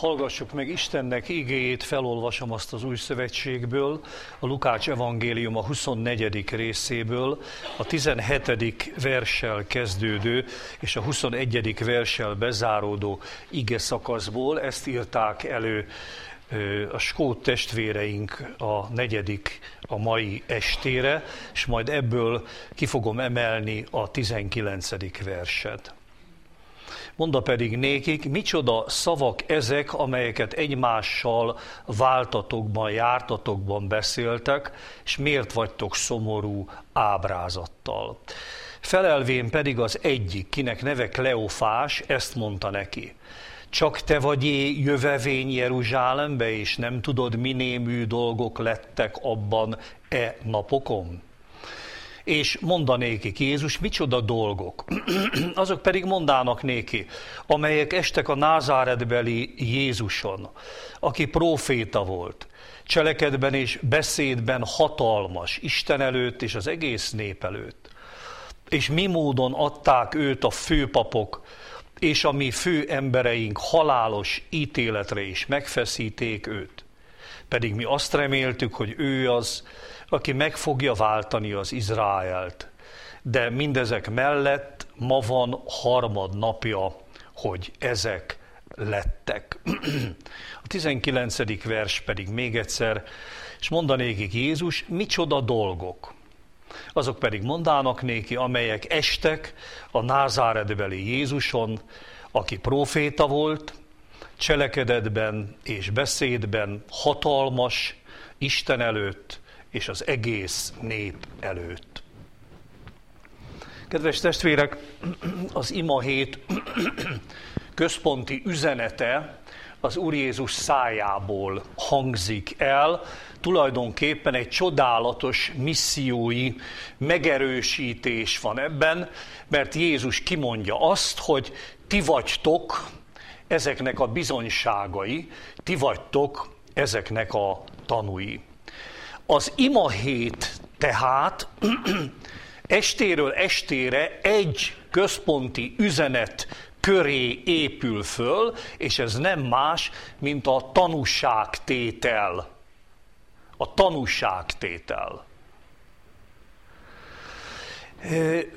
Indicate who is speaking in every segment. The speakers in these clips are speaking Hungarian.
Speaker 1: Hallgassuk meg Istennek igéjét, felolvasom azt az új szövetségből, a Lukács evangélium a 24. részéből, a 17. verssel kezdődő és a 21. verssel bezáródó ige szakaszból. Ezt írták elő a skót testvéreink a negyedik a mai estére, és majd ebből ki fogom emelni a 19. verset. Monda pedig nékik, micsoda szavak ezek, amelyeket egymással váltatokban, jártatokban beszéltek, és miért vagytok szomorú ábrázattal. Felelvén pedig az egyik, kinek neve Kleofás, ezt mondta neki. Csak te vagy é jövevény Jeruzsálembe, és nem tudod, minémű dolgok lettek abban e napokon? És mondanékik Jézus, micsoda dolgok. Azok pedig mondának néki, amelyek estek a názáredbeli Jézuson, aki proféta volt, cselekedben és beszédben hatalmas, Isten előtt és az egész nép előtt. És mi módon adták őt a főpapok, és a mi fő embereink halálos ítéletre is megfeszíték őt. Pedig mi azt reméltük, hogy ő az, aki meg fogja váltani az Izraelt. De mindezek mellett ma van harmad napja, hogy ezek lettek. A 19. vers pedig még egyszer, és mondanékik Jézus, micsoda dolgok. Azok pedig mondának néki, amelyek estek a názáredbeli Jézuson, aki proféta volt, cselekedetben és beszédben hatalmas, Isten előtt, és az egész nép előtt. Kedves testvérek, az ima hét központi üzenete az Úr Jézus szájából hangzik el, tulajdonképpen egy csodálatos missziói megerősítés van ebben, mert Jézus kimondja azt, hogy ti vagytok ezeknek a bizonyságai, ti vagytok ezeknek a tanúi. Az imahét tehát estéről estére egy központi üzenet köré épül föl, és ez nem más, mint a tanúságtétel. A tanúságtétel.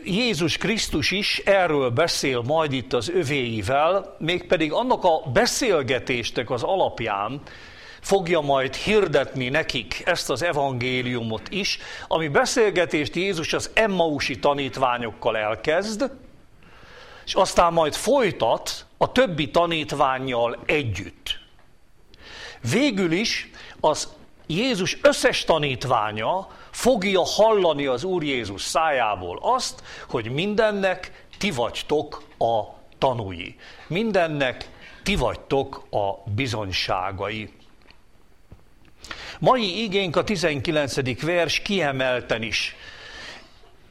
Speaker 1: Jézus Krisztus is erről beszél majd itt az övéivel, mégpedig annak a beszélgetéstek az alapján, fogja majd hirdetni nekik ezt az evangéliumot is, ami beszélgetést Jézus az Emmausi tanítványokkal elkezd, és aztán majd folytat a többi tanítványjal együtt. Végül is az Jézus összes tanítványa fogja hallani az Úr Jézus szájából azt, hogy mindennek ti vagytok a tanúi. Mindennek ti vagytok a bizonyságai. Mai igénk a 19. vers kiemelten is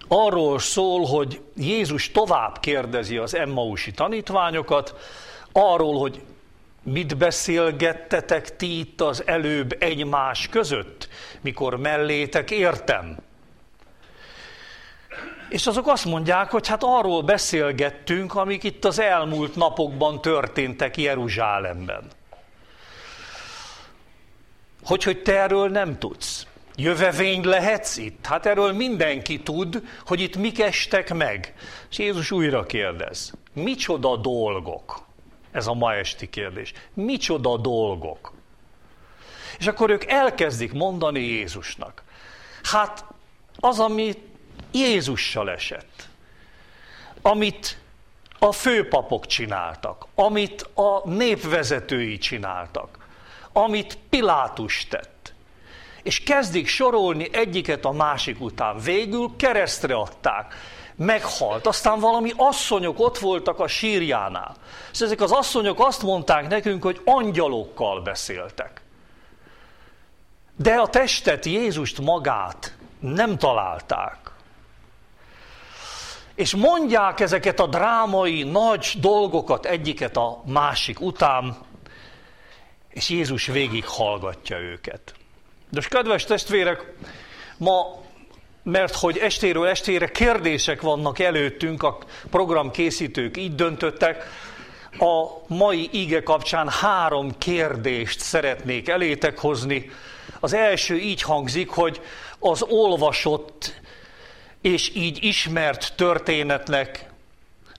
Speaker 1: arról szól, hogy Jézus tovább kérdezi az Emmausi tanítványokat, arról, hogy mit beszélgettetek ti itt az előbb egymás között, mikor mellétek értem. És azok azt mondják, hogy hát arról beszélgettünk, amik itt az elmúlt napokban történtek Jeruzsálemben. Hogy, hogy te erről nem tudsz. Jövevény lehetsz itt? Hát erről mindenki tud, hogy itt mik estek meg. És Jézus újra kérdez, micsoda dolgok? Ez a ma esti kérdés. Micsoda dolgok? És akkor ők elkezdik mondani Jézusnak. Hát az, ami Jézussal esett, amit a főpapok csináltak, amit a népvezetői csináltak, amit Pilátus tett. És kezdik sorolni egyiket a másik után. Végül keresztre adták. Meghalt. Aztán valami asszonyok ott voltak a sírjánál. És ezek az asszonyok azt mondták nekünk, hogy angyalokkal beszéltek. De a testet, Jézust magát nem találták. És mondják ezeket a drámai, nagy dolgokat egyiket a másik után, és Jézus végig hallgatja őket. De kedves testvérek, ma, mert hogy estéről estére kérdések vannak előttünk, a programkészítők így döntöttek, a mai ige kapcsán három kérdést szeretnék elétek hozni. Az első így hangzik, hogy az olvasott és így ismert történetnek,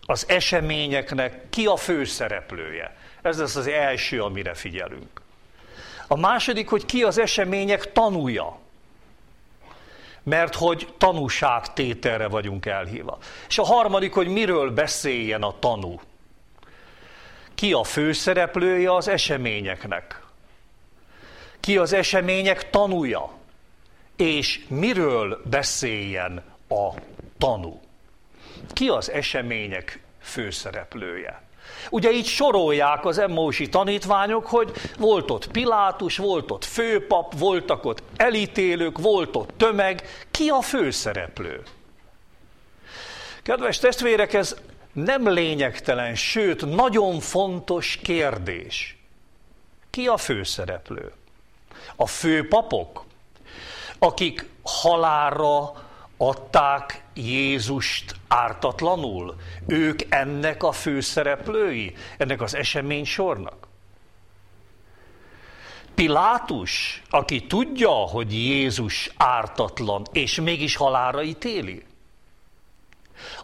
Speaker 1: az eseményeknek ki a főszereplője. Ez lesz az első, amire figyelünk. A második, hogy ki az események tanúja. Mert hogy tanúságtételre vagyunk elhívva. És a harmadik, hogy miről beszéljen a tanú. Ki a főszereplője az eseményeknek? Ki az események tanúja? És miről beszéljen a tanú? Ki az események főszereplője? Ugye így sorolják az emmósi tanítványok, hogy volt ott Pilátus, volt ott főpap, voltak ott elítélők, volt ott tömeg. Ki a főszereplő? Kedves testvérek, ez nem lényegtelen, sőt, nagyon fontos kérdés. Ki a főszereplő? A főpapok, akik halálra adták Jézust ártatlanul? Ők ennek a főszereplői, ennek az esemény sornak? Pilátus, aki tudja, hogy Jézus ártatlan, és mégis halára ítéli?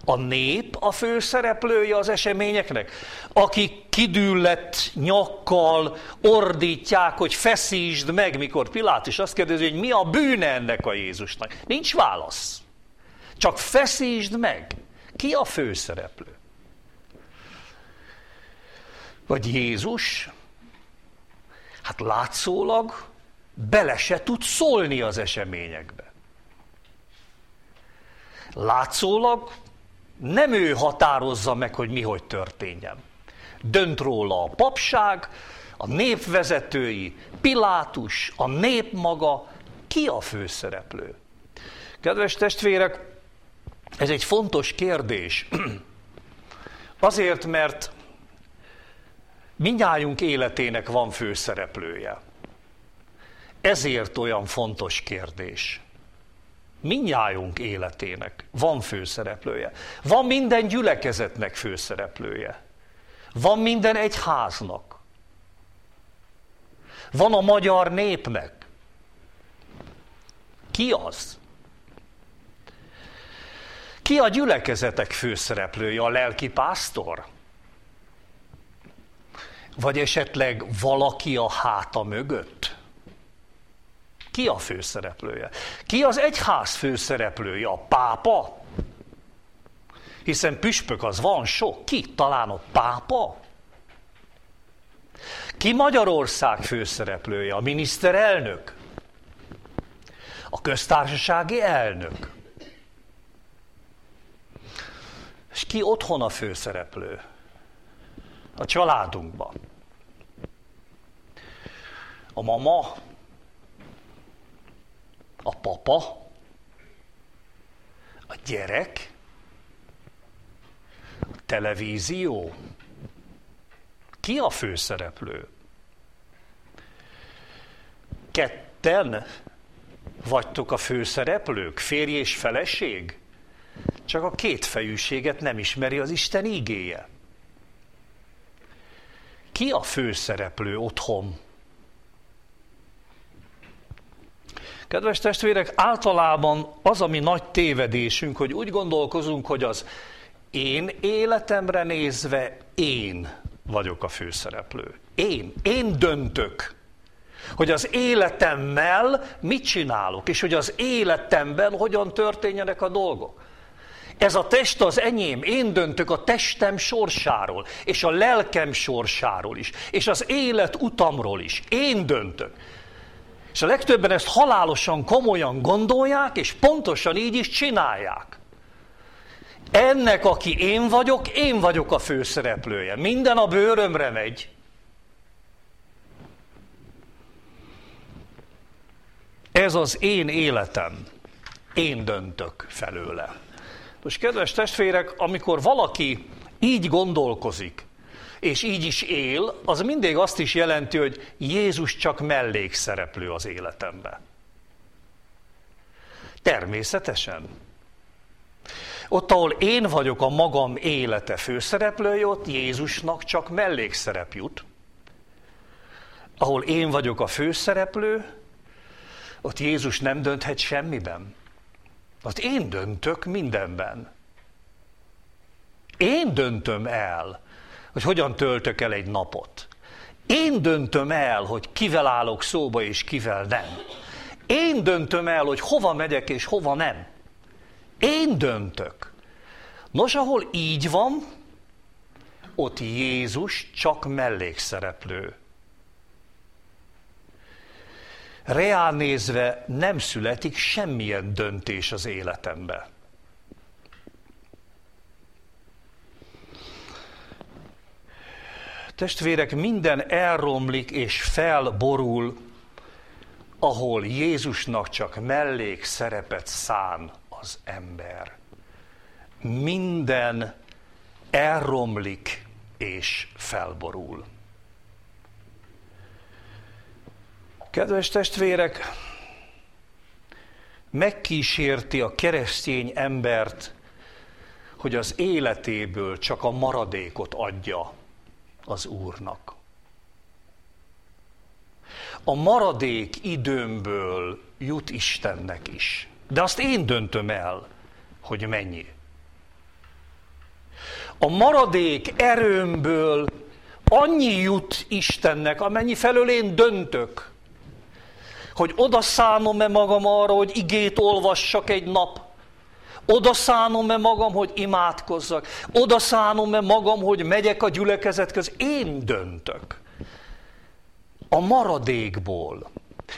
Speaker 1: A nép a főszereplője az eseményeknek, akik kidüllett nyakkal ordítják, hogy feszítsd meg, mikor Pilátus azt kérdezi, hogy mi a bűne ennek a Jézusnak. Nincs válasz. Csak feszítsd meg. Ki a főszereplő? Vagy Jézus? Hát látszólag bele se tud szólni az eseményekbe. Látszólag nem ő határozza meg, hogy mi hogy történjen. Dönt róla a papság, a népvezetői, Pilátus, a nép maga, ki a főszereplő? Kedves testvérek, ez egy fontos kérdés. Azért, mert minnyájunk életének van főszereplője. Ezért olyan fontos kérdés. Minnyájunk életének van főszereplője. Van minden gyülekezetnek főszereplője. Van minden egyháznak. Van a magyar népnek. Ki az? Ki a gyülekezetek főszereplője? A lelki pásztor? Vagy esetleg valaki a háta mögött? Ki a főszereplője? Ki az egyház főszereplője? A pápa? Hiszen püspök az van sok. Ki? Talán a pápa? Ki Magyarország főszereplője? A miniszterelnök? A köztársasági elnök? És ki otthon a főszereplő? A családunkban. A mama, a papa, a gyerek, a televízió. Ki a főszereplő? Ketten vagytok a főszereplők, férj és feleség? Csak a kétfejűséget nem ismeri az Isten ígéje. Ki a főszereplő otthon? Kedves testvérek, általában az, ami nagy tévedésünk, hogy úgy gondolkozunk, hogy az én életemre nézve én vagyok a főszereplő. Én, én döntök, hogy az életemmel mit csinálok, és hogy az életemben hogyan történjenek a dolgok. Ez a test az enyém, én döntök a testem sorsáról, és a lelkem sorsáról is, és az élet utamról is. Én döntök. És a legtöbben ezt halálosan, komolyan gondolják, és pontosan így is csinálják. Ennek, aki én vagyok, én vagyok a főszereplője. Minden a bőrömre megy. Ez az én életem. Én döntök felőle. Most kedves testvérek, amikor valaki így gondolkozik, és így is él, az mindig azt is jelenti, hogy Jézus csak mellékszereplő az életemben. Természetesen. Ott, ahol én vagyok a magam élete főszereplője, ott Jézusnak csak mellékszerep jut. Ahol én vagyok a főszereplő, ott Jézus nem dönthet semmiben. Ott én döntök mindenben. Én döntöm el, hogy hogyan töltök el egy napot. Én döntöm el, hogy kivel állok szóba és kivel nem. Én döntöm el, hogy hova megyek és hova nem. Én döntök. Nos, ahol így van, ott Jézus csak mellékszereplő. Reál nézve nem születik semmilyen döntés az életembe. Testvérek, minden elromlik és felborul, ahol Jézusnak csak mellék szerepet szán az ember. Minden elromlik és felborul. Kedves testvérek, megkísérti a keresztény embert, hogy az életéből csak a maradékot adja az Úrnak. A maradék időmből jut Istennek is. De azt én döntöm el, hogy mennyi. A maradék erőmből annyi jut Istennek, amennyi felől én döntök, hogy oda szánom-e magam arra, hogy igét olvassak egy nap, oda szánom-e magam, hogy imádkozzak, oda szánom-e magam, hogy megyek a gyülekezethez, én döntök. A maradékból.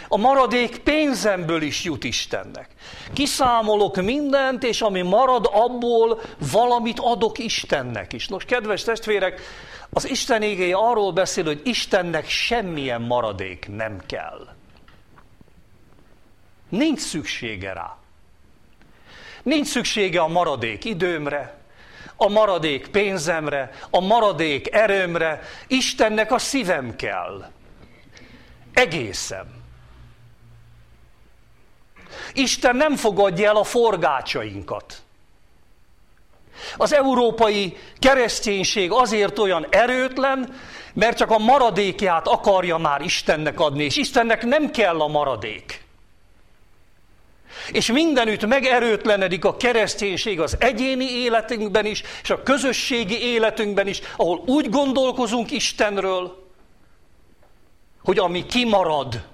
Speaker 1: A maradék pénzemből is jut Istennek. Kiszámolok mindent, és ami marad abból, valamit adok Istennek is. Nos, kedves testvérek, az Isten égéje arról beszél, hogy Istennek semmilyen maradék nem kell. Nincs szüksége rá. Nincs szüksége a maradék időmre, a maradék pénzemre, a maradék erőmre. Istennek a szívem kell. Egészen. Isten nem fogadja el a forgácsainkat. Az európai kereszténység azért olyan erőtlen, mert csak a maradékját akarja már Istennek adni, és Istennek nem kell a maradék. És mindenütt megerőtlenedik a kereszténység az egyéni életünkben is, és a közösségi életünkben is, ahol úgy gondolkozunk Istenről, hogy ami kimarad,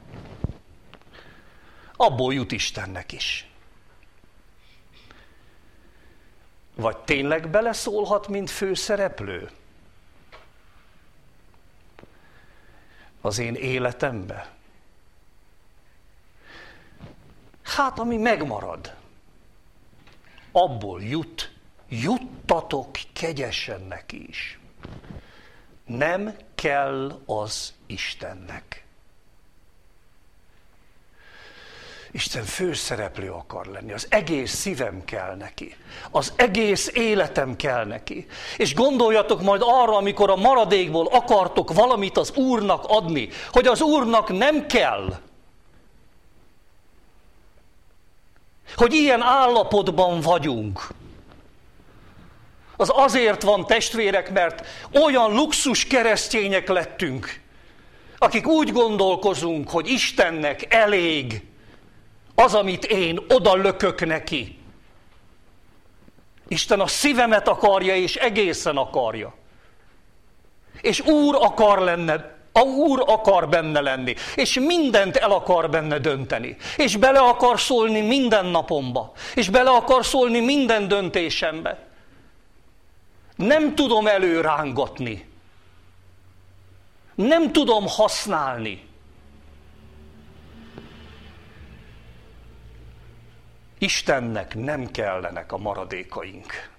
Speaker 1: abból jut Istennek is. Vagy tényleg beleszólhat, mint főszereplő? Az én életembe? Hát, ami megmarad, abból jut, juttatok kegyesen neki is. Nem kell az Istennek. Isten főszereplő akar lenni, az egész szívem kell neki, az egész életem kell neki. És gondoljatok majd arra, amikor a maradékból akartok valamit az Úrnak adni, hogy az Úrnak nem kell, hogy ilyen állapotban vagyunk. Az azért van testvérek, mert olyan luxus keresztények lettünk, akik úgy gondolkozunk, hogy Istennek elég az, amit én oda lökök neki. Isten a szívemet akarja, és egészen akarja. És Úr akar lenne a Úr akar benne lenni, és mindent el akar benne dönteni, és bele akar szólni minden napomba, és bele akar szólni minden döntésembe. Nem tudom előrángatni. Nem tudom használni. Istennek nem kellenek a maradékaink.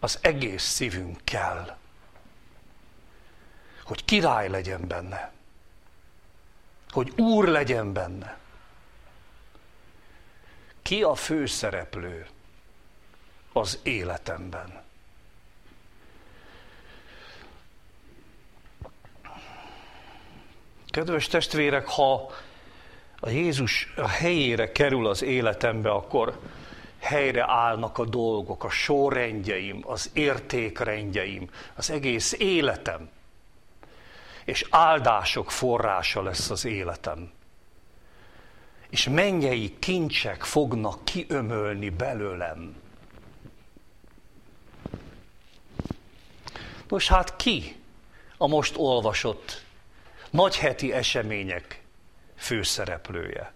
Speaker 1: Az egész szívünk kell hogy király legyen benne, hogy úr legyen benne. Ki a főszereplő az életemben? Kedves testvérek, ha a Jézus a helyére kerül az életembe, akkor helyre állnak a dolgok, a sorrendjeim, az értékrendjeim, az egész életem. És áldások forrása lesz az életem. És mennyei kincsek fognak kiömölni belőlem. Nos hát ki a most olvasott nagyheti események főszereplője?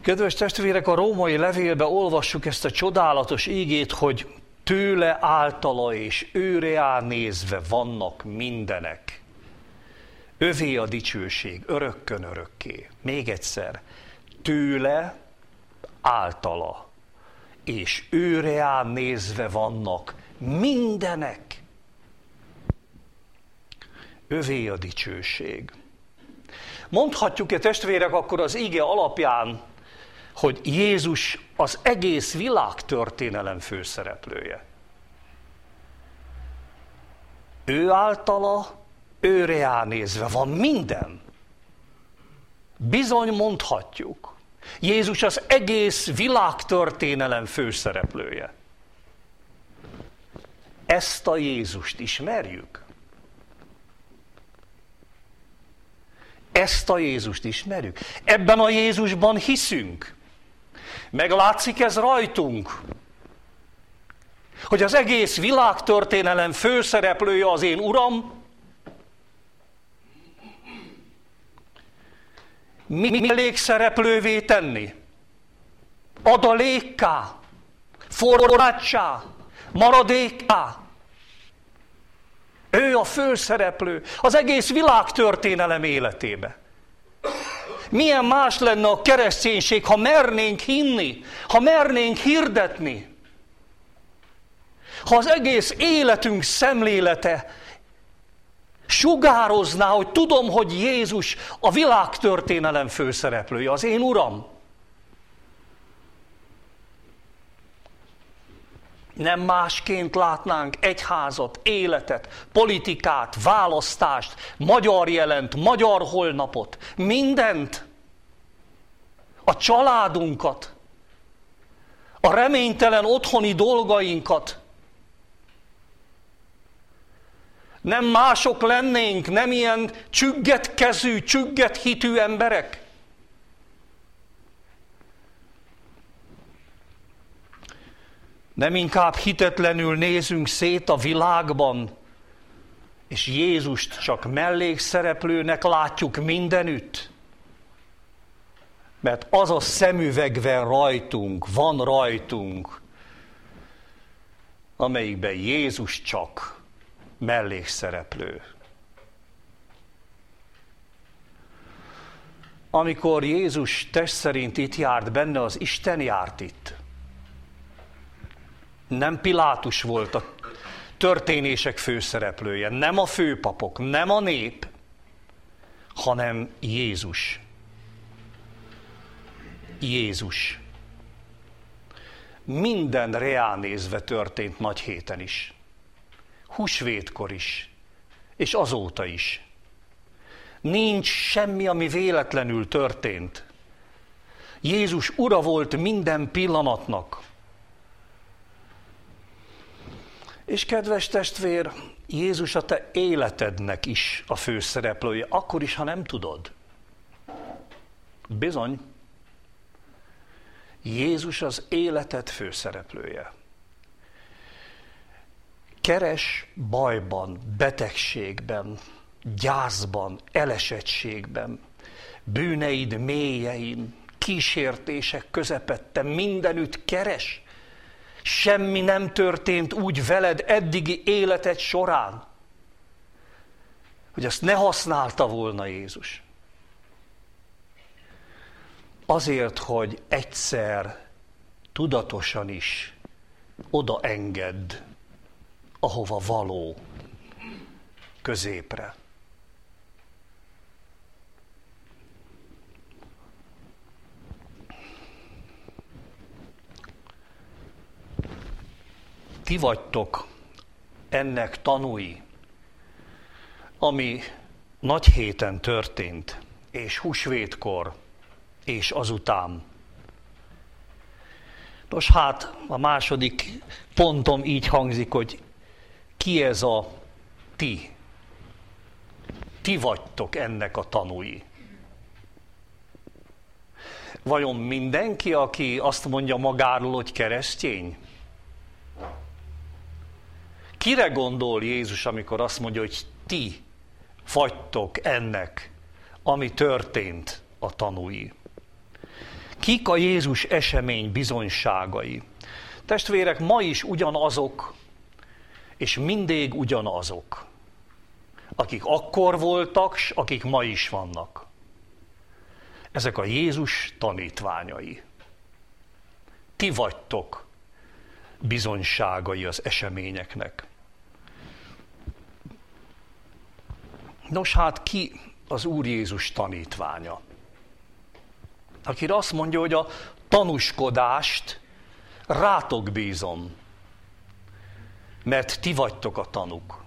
Speaker 1: Kedves testvérek, a római levélbe olvassuk ezt a csodálatos ígét, hogy tőle általa és őre nézve vannak mindenek. Övé a dicsőség, örökkön örökké. Még egyszer, tőle általa és őre nézve vannak mindenek. Övé a dicsőség. Mondhatjuk-e testvérek akkor az ige alapján, hogy Jézus az egész világ történelem főszereplője. Ő általa, őre nézve van minden. Bizony mondhatjuk. Jézus az egész világ történelem főszereplője. Ezt a Jézust ismerjük? Ezt a Jézust ismerjük? Ebben a Jézusban hiszünk. Meglátszik ez rajtunk, hogy az egész világtörténelem főszereplője az én Uram, mi, mi elég szereplővé tenni? Adalékká, forrácsá, maradékká. Ő a főszereplő az egész világtörténelem életébe. Milyen más lenne a kereszténység, ha mernénk hinni, ha mernénk hirdetni. Ha az egész életünk szemlélete sugározná, hogy tudom, hogy Jézus a világtörténelem főszereplője, az én Uram. Nem másként látnánk egyházat, életet, politikát, választást, magyar jelent, magyar holnapot, mindent, a családunkat, a reménytelen otthoni dolgainkat. Nem mások lennénk, nem ilyen csügget kezű, csügget hitű emberek. Nem inkább hitetlenül nézünk szét a világban, és Jézust csak mellékszereplőnek látjuk mindenütt. Mert az a szemüvegve rajtunk, van rajtunk, amelyikben Jézus csak mellékszereplő. Amikor Jézus test szerint itt járt benne, az Isten járt itt. Nem Pilátus volt a történések főszereplője, nem a főpapok, nem a nép, hanem Jézus. Jézus. Minden reálnézve történt nagy héten is. Húsvétkor is, és azóta is. Nincs semmi, ami véletlenül történt. Jézus ura volt minden pillanatnak. És kedves testvér, Jézus a te életednek is a főszereplője, akkor is, ha nem tudod. Bizony, Jézus az életed főszereplője. Keres bajban, betegségben, gyászban, elesettségben, bűneid mélyein, kísértések közepette, mindenütt keres, Semmi nem történt úgy veled eddigi életed során, hogy azt ne használta volna Jézus. Azért, hogy egyszer tudatosan is oda engedd, ahova való, középre. Ti vagytok ennek tanúi, ami nagy héten történt, és húsvétkor, és azután. Nos hát, a második pontom így hangzik, hogy ki ez a ti? Ti vagytok ennek a tanúi. Vajon mindenki, aki azt mondja magáról, hogy keresztény? Kire gondol Jézus, amikor azt mondja, hogy ti vagytok ennek, ami történt a tanúi? Kik a Jézus esemény bizonyságai? Testvérek, ma is ugyanazok, és mindig ugyanazok, akik akkor voltak, s akik ma is vannak. Ezek a Jézus tanítványai. Ti vagytok bizonyságai az eseményeknek. Nos hát ki az Úr Jézus tanítványa? Akire azt mondja, hogy a tanúskodást rátok bízom, mert ti vagytok a tanuk.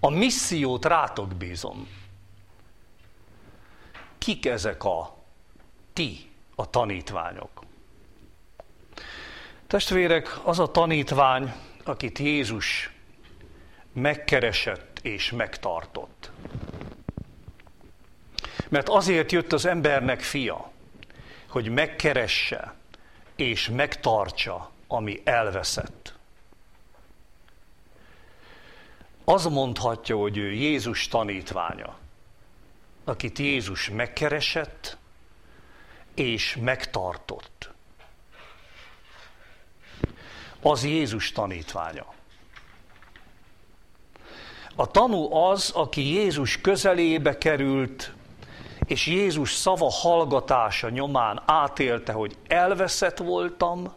Speaker 1: A missziót rátok bízom. Kik ezek a ti, a tanítványok? Testvérek, az a tanítvány, akit Jézus megkeresett és megtartott. Mert azért jött az embernek fia, hogy megkeresse és megtartsa, ami elveszett. Az mondhatja, hogy ő Jézus tanítványa, akit Jézus megkeresett és megtartott. Az Jézus tanítványa. A tanú az, aki Jézus közelébe került, és Jézus szava hallgatása nyomán átélte, hogy elveszett voltam,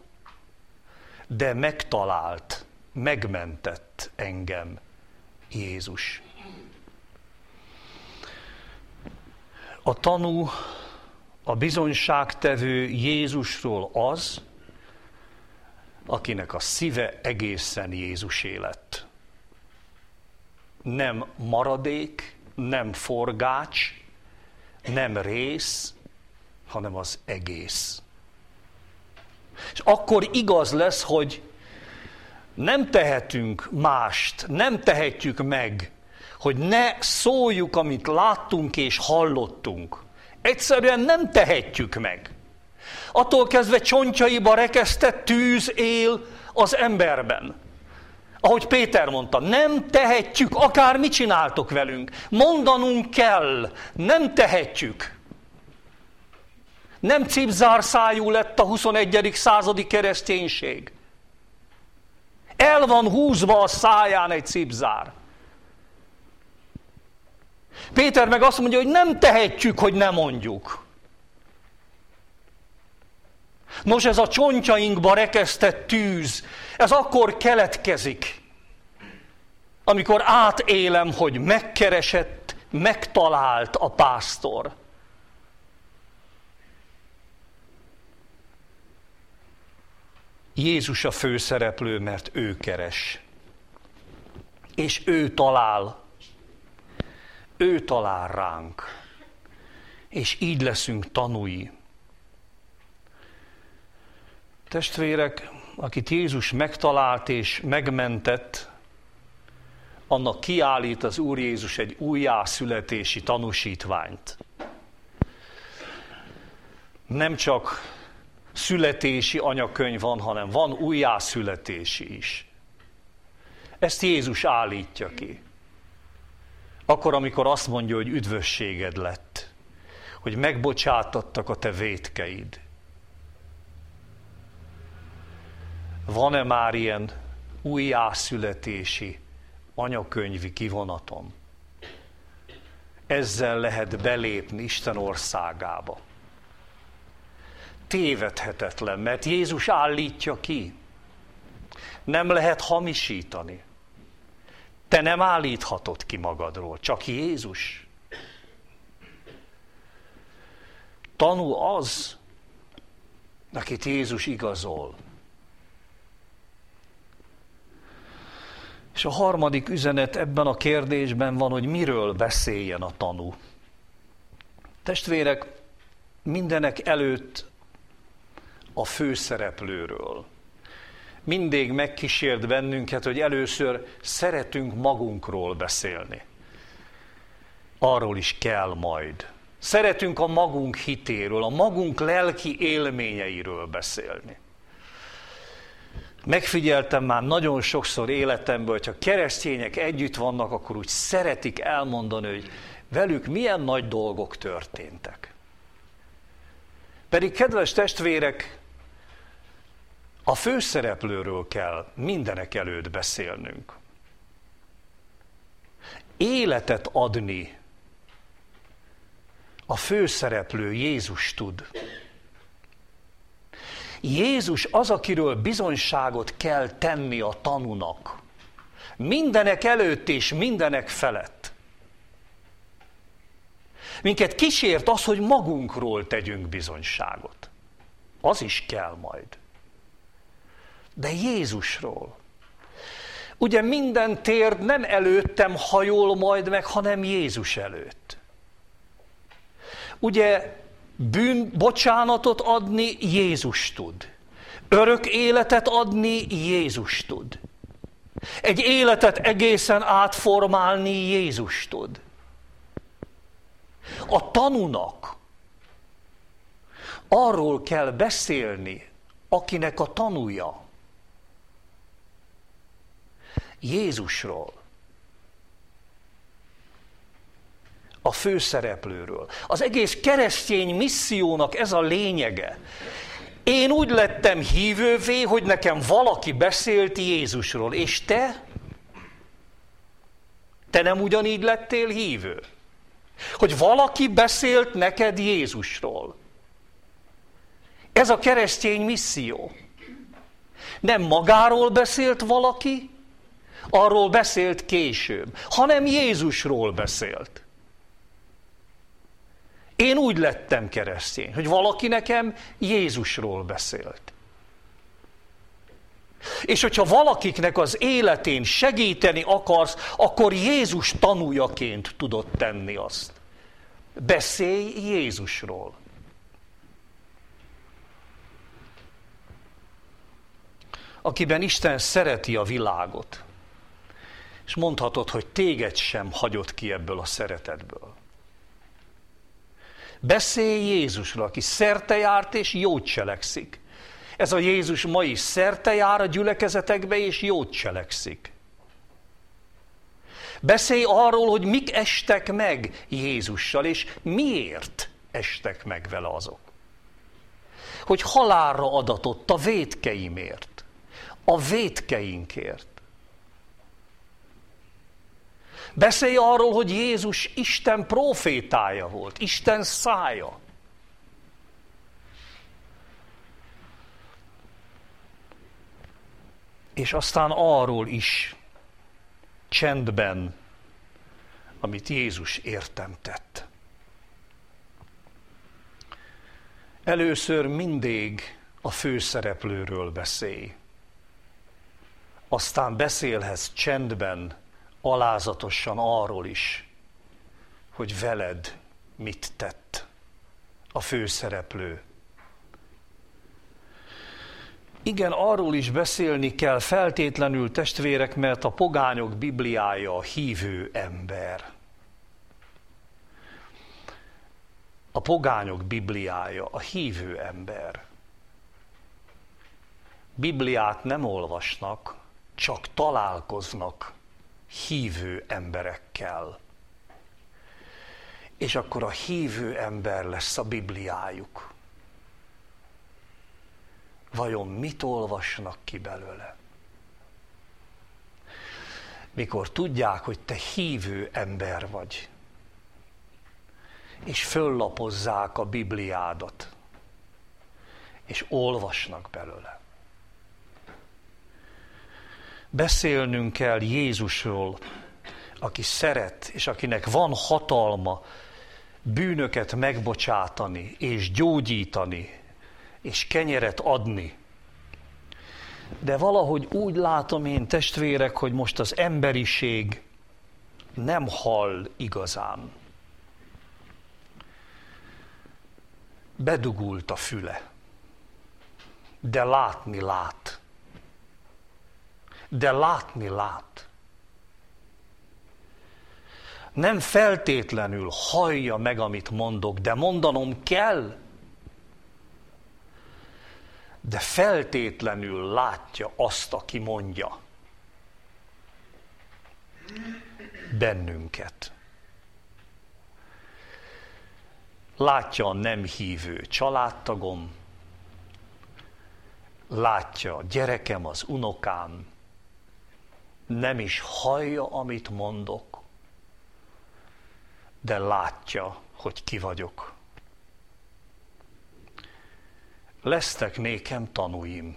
Speaker 1: de megtalált, megmentett engem Jézus. A tanú, a bizonyságtevő Jézusról az, akinek a szíve egészen Jézus lett. Nem maradék, nem forgács, nem rész, hanem az egész. És akkor igaz lesz, hogy nem tehetünk mást, nem tehetjük meg, hogy ne szóljuk, amit láttunk és hallottunk. Egyszerűen nem tehetjük meg. Attól kezdve csontjaiba rekesztett tűz él az emberben. Ahogy Péter mondta, nem tehetjük, akár mit csináltok velünk. Mondanunk kell, nem tehetjük. Nem cipzárszájú lett a 21. századi kereszténység. El van húzva a száján egy cipzár. Péter meg azt mondja, hogy nem tehetjük, hogy nem mondjuk. Nos, ez a csontjainkba rekesztett tűz, ez akkor keletkezik, amikor átélem, hogy megkeresett, megtalált a pásztor. Jézus a főszereplő, mert ő keres. És ő talál. Ő talál ránk. És így leszünk tanúi. Testvérek, akit Jézus megtalált és megmentett, annak kiállít az Úr Jézus egy újjászületési tanúsítványt. Nem csak születési anyakönyv van, hanem van újjászületési is. Ezt Jézus állítja ki. Akkor, amikor azt mondja, hogy üdvösséged lett, hogy megbocsátattak a te vétkeid, Van-e már ilyen újjászületési anyakönyvi kivonatom? Ezzel lehet belépni Isten országába. Tévedhetetlen, mert Jézus állítja ki. Nem lehet hamisítani. Te nem állíthatod ki magadról, csak Jézus. Tanú az, akit Jézus igazol. És a harmadik üzenet ebben a kérdésben van, hogy miről beszéljen a tanú. Testvérek, mindenek előtt a főszereplőről. Mindig megkísért bennünket, hogy először szeretünk magunkról beszélni. Arról is kell majd. Szeretünk a magunk hitéről, a magunk lelki élményeiről beszélni. Megfigyeltem már nagyon sokszor életemben, hogy ha keresztények együtt vannak, akkor úgy szeretik elmondani, hogy velük milyen nagy dolgok történtek. Pedig, kedves testvérek, a főszereplőről kell mindenek előtt beszélnünk. Életet adni a főszereplő Jézus tud. Jézus az, akiről bizonyságot kell tenni a tanunak. Mindenek előtt és mindenek felett. Minket kísért az, hogy magunkról tegyünk bizonyságot. Az is kell majd. De Jézusról. Ugye minden térd nem előttem hajol majd meg, hanem Jézus előtt. Ugye bűn bocsánatot adni Jézus tud. Örök életet adni Jézus tud. Egy életet egészen átformálni Jézus tud. A tanúnak arról kell beszélni, akinek a tanúja. Jézusról. A főszereplőről. Az egész keresztény missziónak ez a lényege. Én úgy lettem hívővé, hogy nekem valaki beszélt Jézusról, és te? Te nem ugyanígy lettél hívő? Hogy valaki beszélt neked Jézusról. Ez a keresztény misszió. Nem magáról beszélt valaki, arról beszélt később, hanem Jézusról beszélt. Én úgy lettem keresztény, hogy valaki nekem Jézusról beszélt. És hogyha valakiknek az életén segíteni akarsz, akkor Jézus tanújaként tudod tenni azt. Beszélj Jézusról. Akiben Isten szereti a világot, és mondhatod, hogy téged sem hagyott ki ebből a szeretetből. Beszélj Jézusról, aki szerte járt és jót cselekszik. Ez a Jézus ma is szerte jár a gyülekezetekbe és jót cselekszik. Beszélj arról, hogy mik estek meg Jézussal, és miért estek meg vele azok. Hogy halálra adatott a védkeimért, a védkeinkért. Beszélj arról, hogy Jézus Isten profétája volt, Isten szája. És aztán arról is, csendben, amit Jézus értem tett. Először mindig a főszereplőről beszélj. Aztán beszélhetsz csendben alázatosan arról is, hogy veled mit tett a főszereplő. Igen, arról is beszélni kell feltétlenül testvérek, mert a pogányok Bibliája a hívő ember. A pogányok Bibliája a hívő ember. Bibliát nem olvasnak, csak találkoznak hívő emberekkel. És akkor a hívő ember lesz a Bibliájuk. Vajon mit olvasnak ki belőle? Mikor tudják, hogy te hívő ember vagy, és föllapozzák a Bibliádat, és olvasnak belőle. Beszélnünk kell Jézusról, aki szeret, és akinek van hatalma bűnöket megbocsátani, és gyógyítani, és kenyeret adni. De valahogy úgy látom én, testvérek, hogy most az emberiség nem hall igazán. Bedugult a füle. de látni lát. De látni lát. Nem feltétlenül hallja meg, amit mondok, de mondanom kell. De feltétlenül látja azt, aki mondja. Bennünket. Látja a nem hívő családtagom, látja a gyerekem, az unokám, nem is hallja, amit mondok, de látja, hogy ki vagyok. Lesztek nékem tanúim.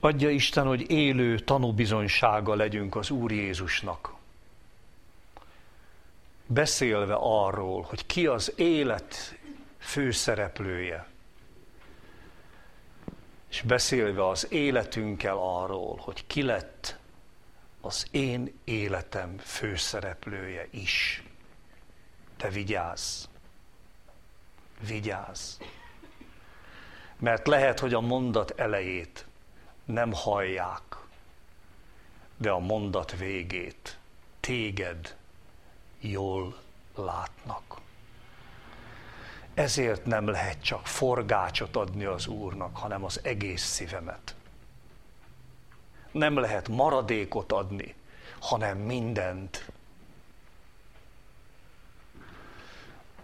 Speaker 1: Adja Isten, hogy élő tanúbizonysága legyünk az Úr Jézusnak. Beszélve arról, hogy ki az élet főszereplője és beszélve az életünkkel arról, hogy ki lett az én életem főszereplője is. De vigyázz! Vigyázz! Mert lehet, hogy a mondat elejét nem hallják, de a mondat végét téged jól látnak. Ezért nem lehet csak forgácsot adni az Úrnak, hanem az egész szívemet. Nem lehet maradékot adni, hanem mindent.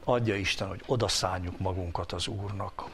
Speaker 1: Adja Isten, hogy odaszálljuk magunkat az Úrnak.